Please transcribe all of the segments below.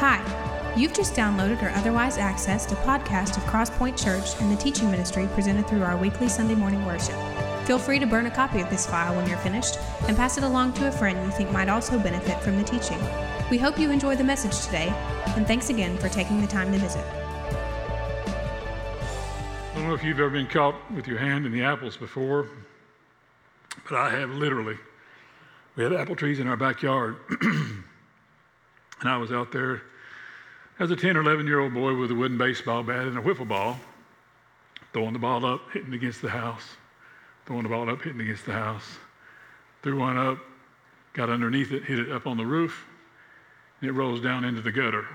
Hi, you've just downloaded or otherwise accessed a podcast of Crosspoint Church and the teaching ministry presented through our weekly Sunday morning worship. Feel free to burn a copy of this file when you're finished and pass it along to a friend you think might also benefit from the teaching. We hope you enjoy the message today, and thanks again for taking the time to visit. I don't know if you've ever been caught with your hand in the apples before, but I have literally. We had apple trees in our backyard, and I was out there as a 10 or 11 year old boy with a wooden baseball bat and a wiffle ball, throwing the ball up, hitting against the house, throwing the ball up, hitting against the house. Threw one up, got underneath it, hit it up on the roof, and it rolls down into the gutter.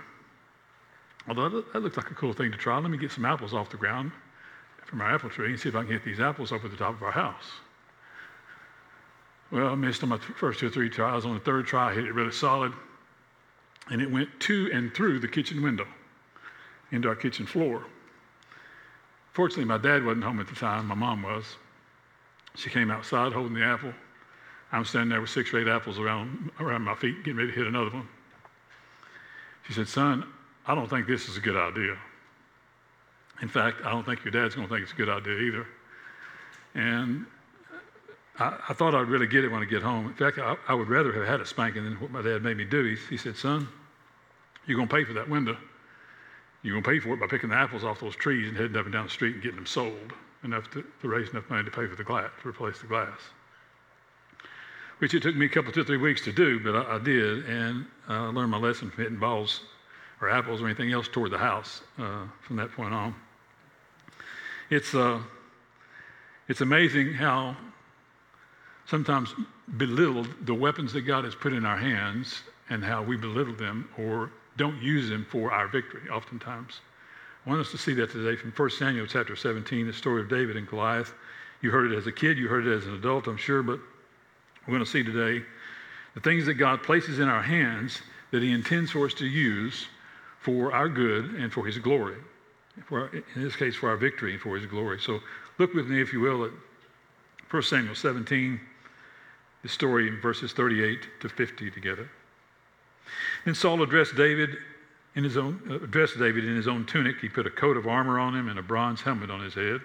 Although that looked like a cool thing to try. Let me get some apples off the ground from our apple tree and see if I can get these apples over the top of our house. Well, I missed on my first two or three tries. On the third try, I hit it really solid, and it went to and through the kitchen window into our kitchen floor. Fortunately, my dad wasn't home at the time. My mom was. She came outside holding the apple. I'm standing there with six or eight apples around, around my feet, getting ready to hit another one. She said, Son, I don't think this is a good idea. In fact, I don't think your dad's going to think it's a good idea either. And I, I, thought I'd really get it when I get home. In fact, I, I, would rather have had a spanking than what my dad made me do. He, he said, Son, you're going to pay for that window. You're going to pay for it by picking the apples off those trees and heading up and down the street and getting them sold enough to, to raise enough money to pay for the glass, to replace the glass. Which it took me a couple, two, three weeks to do, but I, I did. And I learned my lesson from hitting balls or apples or anything else toward the house uh, from that point on. It's, uh, it's amazing how sometimes belittle the weapons that God has put in our hands and how we belittle them or don't use them for our victory oftentimes. I want us to see that today from 1 Samuel chapter 17, the story of David and Goliath. You heard it as a kid, you heard it as an adult, I'm sure, but we're going to see today the things that God places in our hands that He intends for us to use for our good and for His glory. For, in this case, for our victory and for His glory. So look with me, if you will, at 1 Samuel 17, the story in verses 38 to 50 together. Then Saul addressed David in his own uh, David in his own tunic. He put a coat of armor on him and a bronze helmet on his head.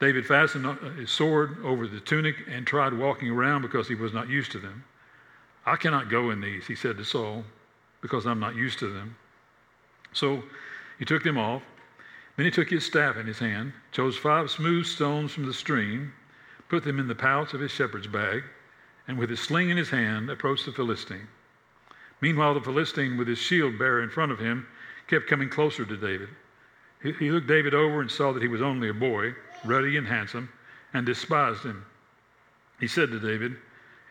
David fastened uh, his sword over the tunic and tried walking around because he was not used to them. I cannot go in these, he said to Saul, because I'm not used to them. So he took them off. Then he took his staff in his hand, chose five smooth stones from the stream, put them in the pouch of his shepherd's bag, and with his sling in his hand approached the Philistine. Meanwhile, the Philistine, with his shield bearer in front of him, kept coming closer to David. He, he looked David over and saw that he was only a boy, ruddy and handsome, and despised him. He said to David,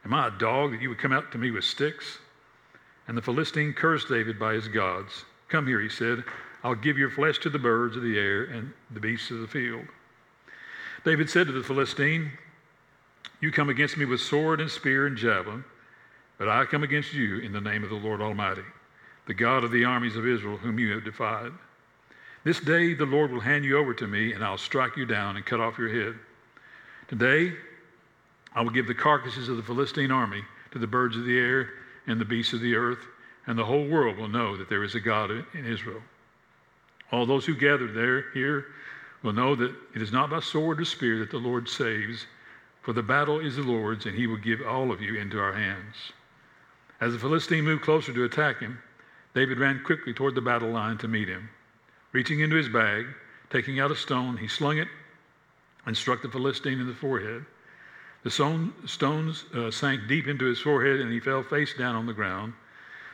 Am I a dog that you would come out to me with sticks? And the Philistine cursed David by his gods. Come here, he said. I'll give your flesh to the birds of the air and the beasts of the field. David said to the Philistine, you come against me with sword and spear and javelin, but I come against you in the name of the Lord Almighty, the God of the armies of Israel, whom you have defied. This day the Lord will hand you over to me, and I'll strike you down and cut off your head. Today I will give the carcasses of the Philistine army to the birds of the air and the beasts of the earth, and the whole world will know that there is a God in Israel. All those who gather there here will know that it is not by sword or spear that the Lord saves for the battle is the Lord's, and he will give all of you into our hands. As the Philistine moved closer to attack him, David ran quickly toward the battle line to meet him. Reaching into his bag, taking out a stone, he slung it and struck the Philistine in the forehead. The stones uh, sank deep into his forehead, and he fell face down on the ground.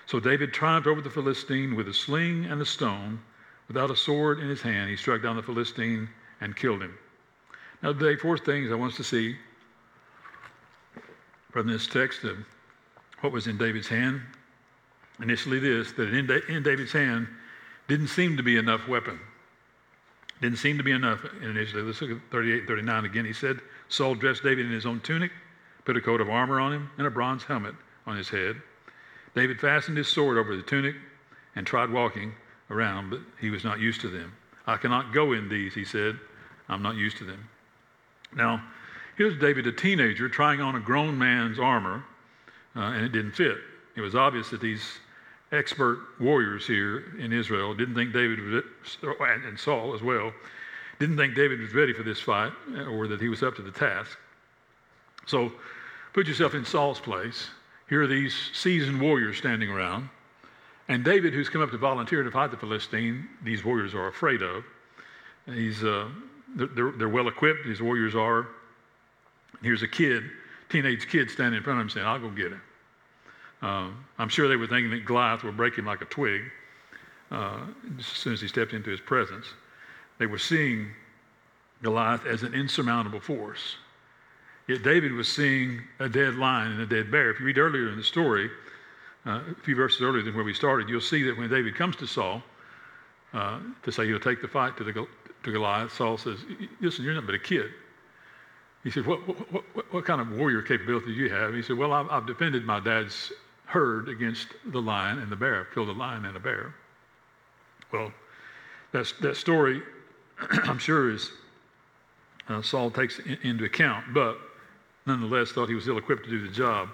So David triumphed over the Philistine with a sling and a stone. Without a sword in his hand, he struck down the Philistine and killed him. Now, today, four things I want us to see from this text of what was in David's hand. Initially, this that in, in David's hand didn't seem to be enough weapon. Didn't seem to be enough initially. Let's look at 38 39 again. He said, Saul dressed David in his own tunic, put a coat of armor on him, and a bronze helmet on his head. David fastened his sword over the tunic and tried walking around, but he was not used to them. I cannot go in these, he said. I'm not used to them. Now, Here's David, a teenager, trying on a grown man's armor, uh, and it didn't fit. It was obvious that these expert warriors here in Israel didn't think David was, and Saul as well, didn't think David was ready for this fight or that he was up to the task. So put yourself in Saul's place. Here are these seasoned warriors standing around. And David, who's come up to volunteer to fight the Philistine, these warriors are afraid of. He's, uh, they're, they're well equipped, these warriors are. Here's a kid, teenage kid standing in front of him saying, I'll go get him. Uh, I'm sure they were thinking that Goliath would break him like a twig uh, as soon as he stepped into his presence. They were seeing Goliath as an insurmountable force. Yet David was seeing a dead lion and a dead bear. If you read earlier in the story, uh, a few verses earlier than where we started, you'll see that when David comes to Saul uh, to say he'll take the fight to, the, to Goliath, Saul says, Listen, you're nothing but a kid. He said, what, what, what, what, kind of warrior capability do you have? He said, Well, I've, I've defended my dad's herd against the lion and the bear. I've killed a lion and a bear. Well, that's, that story, I'm sure, is uh, Saul takes in, into account, but nonetheless thought he was ill equipped to do the job.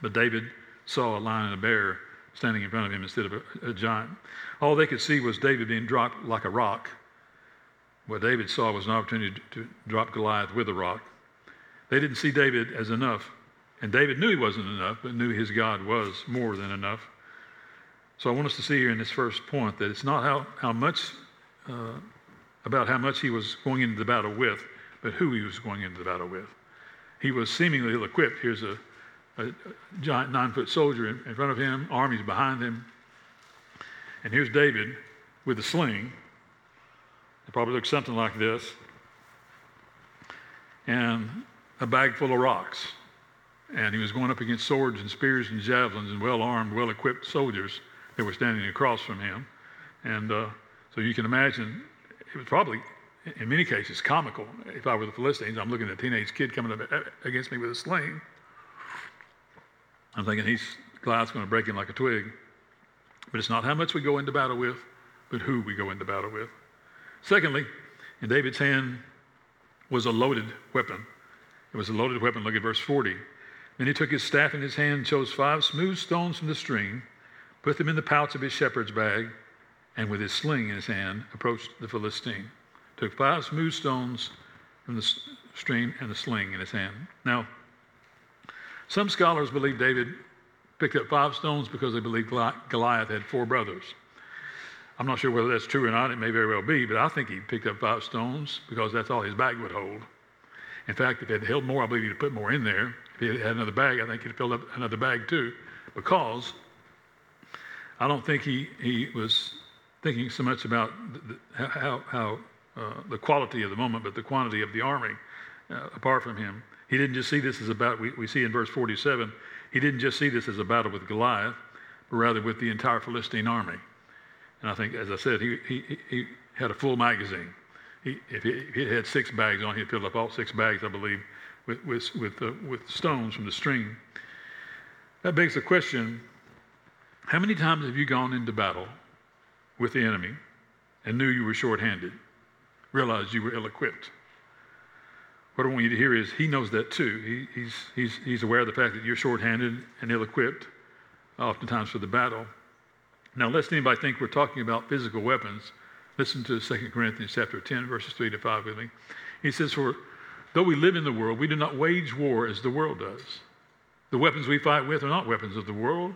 But David saw a lion and a bear standing in front of him instead of a, a giant. All they could see was David being dropped like a rock. What David saw was an opportunity to, drop Goliath with a rock. They didn't see David as enough. And David knew he wasn't enough, but knew his God was more than enough. So I want us to see here in this first point that it's not how, how much, uh, about how much he was going into the battle with, but who he was going into the battle with. He was seemingly ill equipped. Here's a, a, a giant nine foot soldier in, in front of him, armies behind him. And here's David with a sling. It probably looks something like this. And a bag full of rocks. And he was going up against swords and spears and javelins and well armed, well equipped soldiers that were standing across from him. And uh, so you can imagine it was probably, in many cases, comical. If I were the Philistines, I'm looking at a teenage kid coming up against me with a sling. I'm thinking he's Goliath's going to break him like a twig. But it's not how much we go into battle with, but who we go into battle with. Secondly, in David's hand was a loaded weapon. It was a loaded weapon. Look at verse 40. Then he took his staff in his hand, chose five smooth stones from the stream, put them in the pouch of his shepherd's bag, and with his sling in his hand, approached the Philistine. Took five smooth stones from the stream and the sling in his hand. Now, some scholars believe David picked up five stones because they believe Goliath had four brothers. I'm not sure whether that's true or not. It may very well be, but I think he picked up five stones because that's all his bag would hold. In fact, if it had held more, I believe he'd put more in there. If he had another bag, I think he'd filled up another bag too, because I don't think he, he was thinking so much about the, how, how uh, the quality of the moment, but the quantity of the army uh, apart from him. He didn't just see this as a battle, we, we see in verse 47, he didn't just see this as a battle with Goliath, but rather with the entire Philistine army. And I think, as I said, he, he, he had a full magazine. He, if, he, if he had six bags on, he'd fill up all six bags, I believe, with, with, with, uh, with stones from the stream. That begs the question how many times have you gone into battle with the enemy and knew you were short-handed, realized you were ill-equipped? What I want you to hear is he knows that too. He, he's, he's, he's aware of the fact that you're short-handed and ill-equipped, oftentimes for the battle. Now, lest anybody think we're talking about physical weapons, listen to 2 Corinthians chapter 10, verses 3 to 5 with me. He says, For though we live in the world, we do not wage war as the world does. The weapons we fight with are not weapons of the world.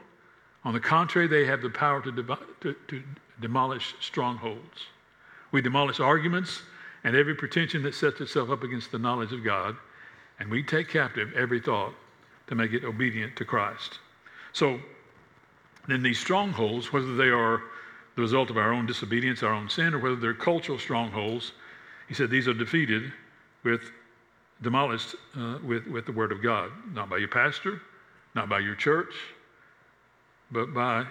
On the contrary, they have the power to, to, to demolish strongholds. We demolish arguments and every pretension that sets itself up against the knowledge of God, and we take captive every thought to make it obedient to Christ. So, then these strongholds, whether they are the result of our own disobedience, our own sin, or whether they're cultural strongholds, he said these are defeated with, demolished uh, with, with the Word of God, not by your pastor, not by your church, but by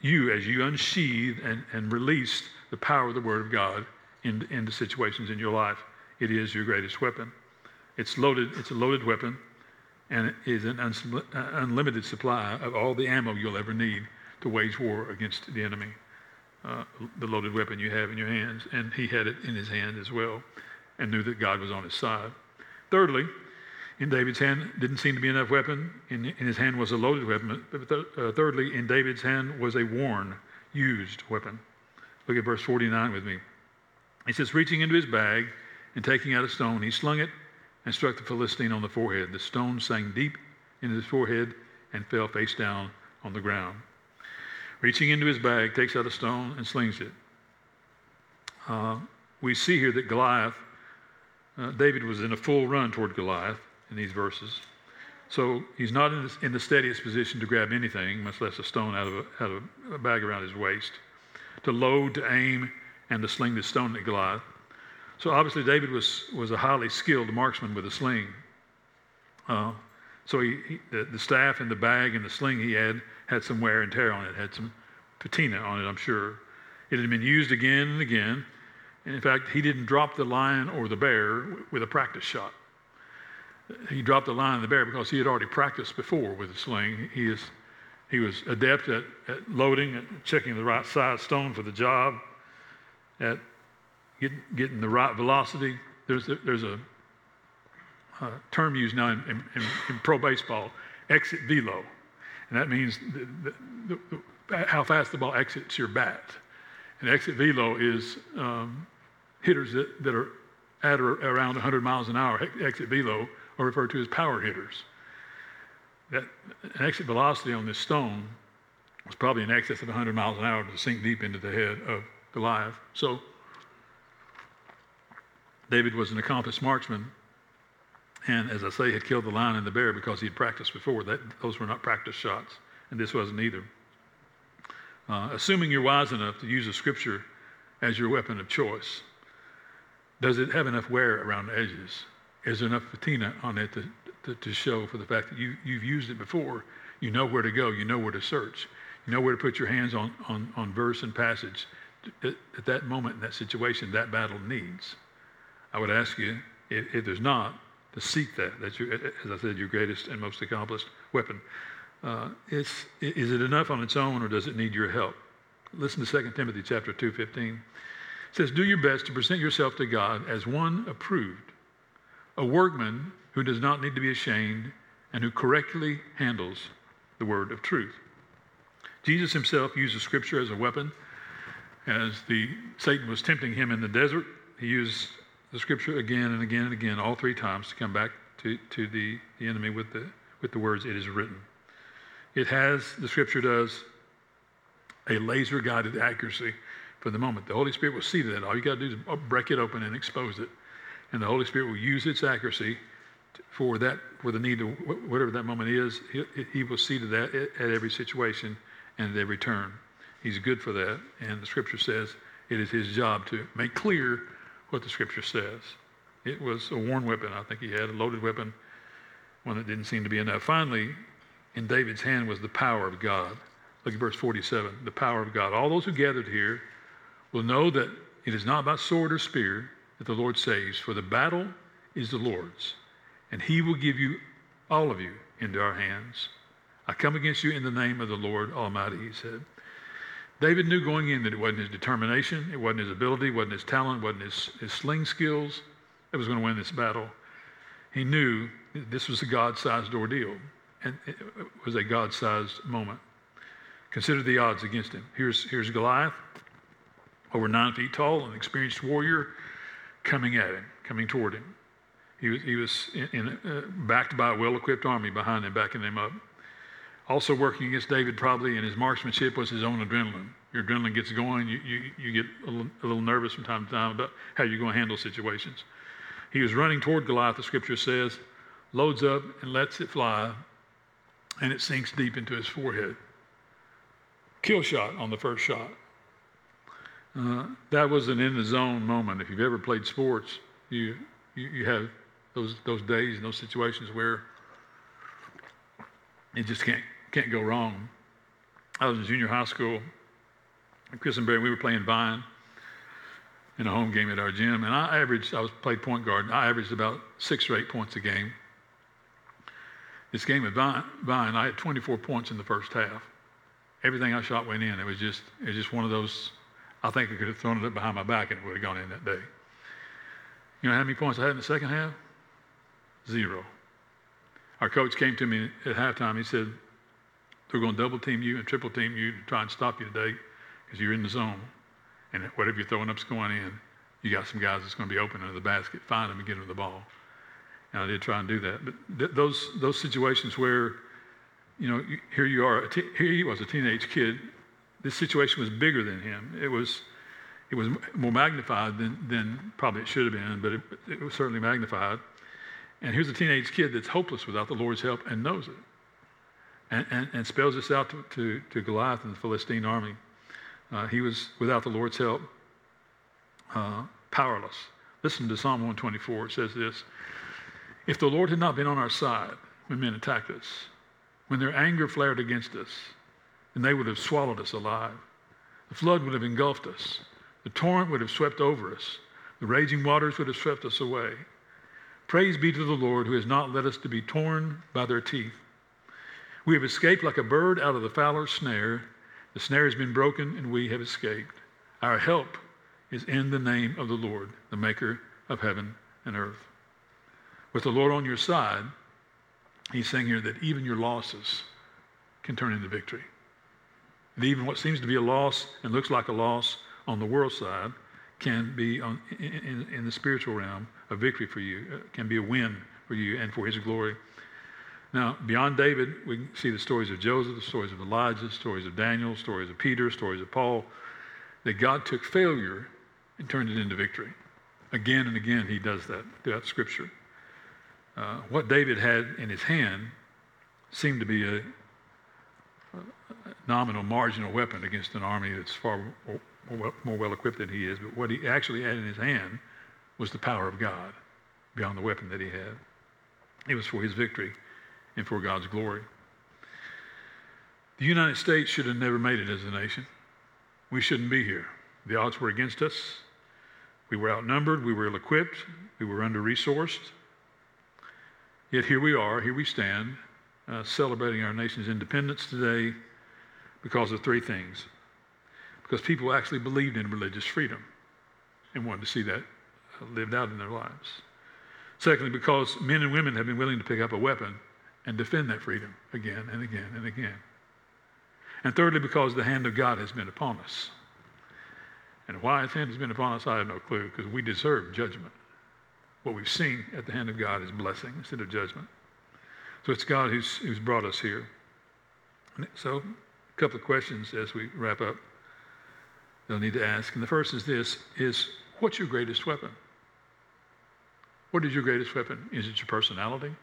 you as you unsheathe and, and release the power of the Word of God in, in the situations in your life. It is your greatest weapon. It's loaded, it's a loaded weapon, and it is an unlimited supply of all the ammo you'll ever need to wage war against the enemy. Uh, the loaded weapon you have in your hands, and he had it in his hand as well, and knew that God was on his side. Thirdly, in David's hand didn't seem to be enough weapon. In, in his hand was a loaded weapon. But th- uh, thirdly, in David's hand was a worn, used weapon. Look at verse 49 with me. He says, reaching into his bag and taking out a stone, he slung it and struck the Philistine on the forehead. The stone sank deep into his forehead and fell face down on the ground. Reaching into his bag, takes out a stone and slings it. Uh, we see here that Goliath, uh, David was in a full run toward Goliath in these verses. So he's not in the, in the steadiest position to grab anything, much less a stone out of a, out of a bag around his waist, to load, to aim, and to sling the stone at Goliath. So obviously David was, was a highly skilled marksman with a sling. Uh, so he, he, the, the, staff and the bag and the sling he had had some wear and tear on it, had some patina on it, I'm sure. It had been used again and again. And in fact, he didn't drop the lion or the bear with a practice shot he dropped the lion in the bear because he had already practiced before with the sling. He, is, he was adept at, at loading and checking the right size stone for the job, at get, getting the right velocity. There's a, there's a, a term used now in, in, in, pro baseball, exit velo. And that means the, the, the, how fast the ball exits your bat. And exit velo is um, hitters that, that are at or around 100 miles an hour, exit velo, are referred to as power hitters. That an exit velocity on this stone was probably in excess of 100 miles an hour to sink deep into the head of Goliath. So David was an accomplished marksman, and as I say, had killed the lion and the bear because he had practiced before. That those were not practice shots, and this wasn't either. Uh, assuming you're wise enough to use the scripture as your weapon of choice, does it have enough wear around the edges? is there enough patina on it to, to, to, show for the fact that you, you've used it before. You know where to go. You know where to search. You know where to put your hands on, on, on verse and passage. At, at that moment, in that situation, that battle needs. I would ask you, if, if there's not, to seek that. That's, as I said, your greatest and most accomplished weapon. Uh, is it enough on its own, or does it need your help? Listen to 2 Timothy chapter 2.15. It says, Do your best to present yourself to God as one approved, a workman who does not need to be ashamed and who correctly handles the word of truth. Jesus himself the scripture as a weapon. As the Satan was tempting him in the desert, he used the scripture again and again and again, all three times, to come back to, to the, the enemy with the, with the words, It is written. It has, the scripture does, a laser guided accuracy for the moment. The Holy Spirit will see to that. All you got to do is break it open and expose it and the Holy Spirit will use its accuracy for that, for the need of whatever that moment is. He, he will see to that at every situation and at every turn. He's good for that, and the Scripture says it is his job to make clear what the Scripture says. It was a worn weapon. I think he had a loaded weapon, one that didn't seem to be enough. Finally, in David's hand was the power of God. Look at verse 47 the power of God. All those who gathered here will know that it is not by sword or spear that the Lord saves, for the battle is the Lord's, and he will give you, all of you, into our hands. I come against you in the name of the Lord Almighty, he said. David knew going in that it wasn't his determination, it wasn't his ability, it wasn't his talent, it wasn't his, his sling skills that was going to win this battle. He knew this was a God sized ordeal, and it was a God sized moment. Consider the odds against him. Here's, here's Goliath, over nine feet tall, an experienced warrior coming at him, coming toward him. He was, he was in, in, uh, backed by a well equipped army behind him, backing him up. Also, working against David, probably in his marksmanship, was his own adrenaline. Your adrenaline gets going, you, you, you get a little, a little nervous from time to time about how you're going to handle situations. He was running toward Goliath, the scripture says, loads up and lets it fly, and it sinks deep into his forehead. Kill shot on the first shot. Uh, that was an in the zone moment. If you've ever played sports, you, you, you have those, those days and those situations where it just can't, can't go wrong. I was in junior high school. Chris and Barry, we were playing Vine in a home game at our gym, and I averaged, I was played point guard, I averaged about six or eight points a game. This game at Vine, Vine, I had 24 points in the first half. Everything I shot went in. It was just, it was just one of those I think I could have thrown it up behind my back and it would have gone in that day. You know how many points I had in the second half? Zero. Our coach came to me at halftime. He said, They're going to double team you and triple team you to try and stop you today because you're in the zone. And whatever you're throwing up's going in. You got some guys that's going to be open under the basket. Find them and get them the ball. And I did try and do that. But th- those, those situations where, you know, here you are, here he was a teenage kid. This situation was bigger than him. It was, it was more magnified than, than probably it should have been, but it, it was certainly magnified. And here's a teenage kid that's hopeless without the Lord's help and knows it. And, and, and spells this out to, to, to, Goliath and the Philistine army. Uh, he was, without the Lord's help, uh, powerless. Listen to Psalm 124. It says this If the Lord had not been on our side when men attacked us, when their anger flared against us, then they would have swallowed us alive. The flood would have engulfed us. The torrent would have swept over us. The raging waters would have swept us away. Praise be to the Lord who has not led us to be torn by their teeth. We have escaped like a bird out of the fowler's snare. The snare has been broken and we have escaped. Our help is in the name of the Lord, the maker of heaven and earth. With the Lord on your side, he's saying here that even your losses can turn into victory. And even what seems to be a loss and looks like a loss on the world side can be on, in, in, the spiritual realm a victory for you, uh, can be a win for you and for his glory. Now, beyond David, we see the stories of Joseph, the stories of Elijah, stories of Daniel, stories of Peter, stories of Paul, that God took failure and turned it into victory. Again and again, he does that throughout Scripture. Uh, what David had in his hand seemed to be a, a nominal, marginal weapon against an army that's far more well equipped than he is, but what he actually had in his hand was the power of God beyond the weapon that he had. It was for his victory and for God's glory. The United States should have never made it as a nation. We shouldn't be here. The odds were against us. We were outnumbered. We were ill equipped. We were under resourced. Yet here we are, here we stand, uh, celebrating our nation's independence today because of three things because people actually believed in religious freedom and wanted to see that lived out in their lives. Secondly, because men and women have been willing to pick up a weapon and defend that freedom again and again and again. And thirdly, because the hand of God has been upon us. And why his hand has been upon us, I have no clue, because we deserve judgment. What we've seen at the hand of God is blessing instead of judgment. So it's God who's, who's brought us here. So, a couple of questions as we wrap up they'll need to ask. And the first is this is what's your greatest weapon? What is your greatest weapon? Is it your personality?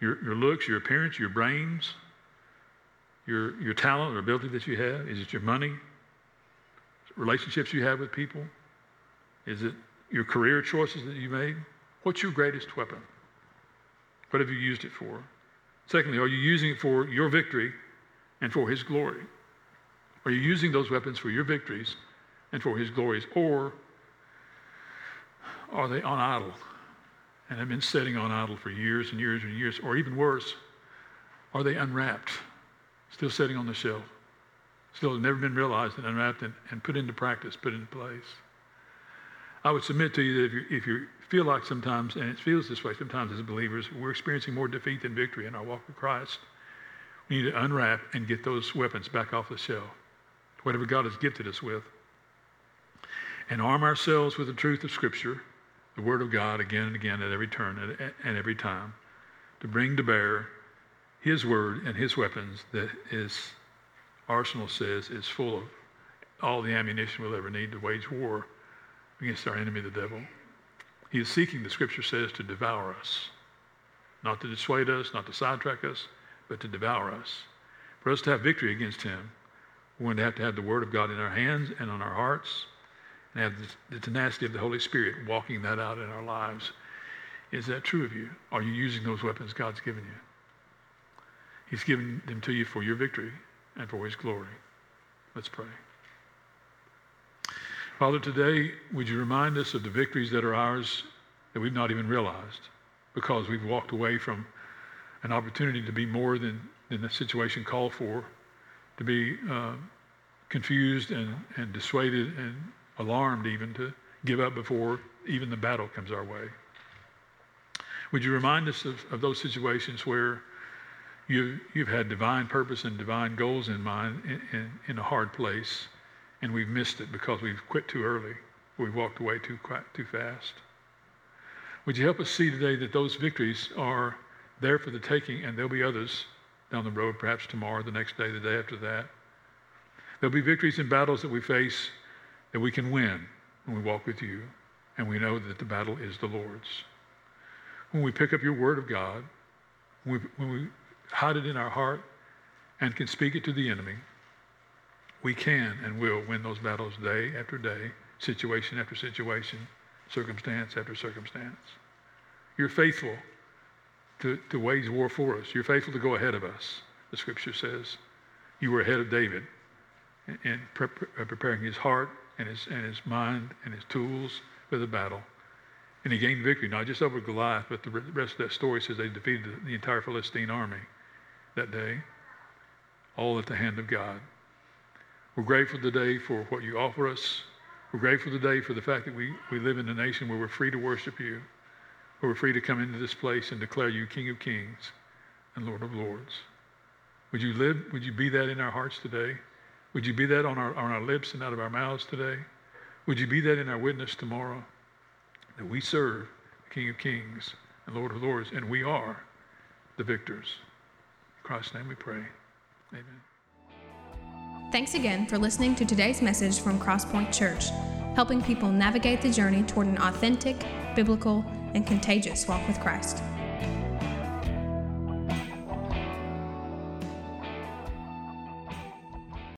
Your, your looks, your appearance, your brains, your, your talent or ability that you have? Is it your money? Relationships you have with people? Is it your career choices that you made? What's your greatest weapon? What have you used it for? Secondly, are you using it for your victory and for His glory? Are you using those weapons for your victories and for his glories? Or are they on idle and have been sitting on idle for years and years and years? Or even worse, are they unwrapped, still sitting on the shelf, still never been realized and unwrapped and, and put into practice, put into place? I would submit to you that if you, if you feel like sometimes, and it feels this way sometimes as believers, we're experiencing more defeat than victory in our walk with Christ, we need to unwrap and get those weapons back off the shelf whatever God has gifted us with, and arm ourselves with the truth of Scripture, the Word of God, again and again at every turn and every time, to bring to bear His Word and His weapons that His arsenal says is full of all the ammunition we'll ever need to wage war against our enemy, the devil. He is seeking, the Scripture says, to devour us, not to dissuade us, not to sidetrack us, but to devour us. For us to have victory against him, we're going to have to have the Word of God in our hands and on our hearts and have the, tenacity of the Holy Spirit walking that out in our lives. Is that true of you? Are you using those weapons God's given you? He's given them to you for your victory and for His glory. Let's pray. Father, today, would you remind us of the victories that are ours that we've not even realized because we've walked away from an opportunity to be more than, than the situation called for to be uh, confused and, and dissuaded and alarmed even to give up before even the battle comes our way. Would you remind us of, of those situations where you, you've had divine purpose and divine goals in mind in, in, in a hard place, and we've missed it because we've quit too early, we've walked away too, too fast? Would you help us see today that those victories are there for the taking, and there'll be others down the road, perhaps tomorrow, the next day, the day after that. There'll be victories and battles that we face that we can win when we walk with you, and we know that the battle is the Lord's. When we pick up your word of God, when we, when we hide it in our heart and can speak it to the enemy, we can and will win those battles day after day, situation after situation, circumstance after circumstance. You're faithful to, to wage war for us. You're faithful to go ahead of us, the scripture says. You were ahead of David in, in pre- uh, preparing his heart and his, and his mind and his tools for the battle. And he gained victory, not just over Goliath, but the rest of that story says they defeated the, the entire Philistine army that day, all at the hand of God. We're grateful today for what you offer us. We're grateful today for the fact that we, we live in a nation where we're free to worship you who are free to come into this place and declare you King of Kings and Lord of Lords. Would you live, would you be that in our hearts today? Would you be that on our, on our lips and out of our mouths today? Would you be that in our witness tomorrow? That we serve the King of Kings and Lord of Lords, and we are the victors. In Christ's name we pray. Amen. Thanks again for listening to today's message from Crosspoint Church, helping people navigate the journey toward an authentic, biblical, and contagious walk with Christ.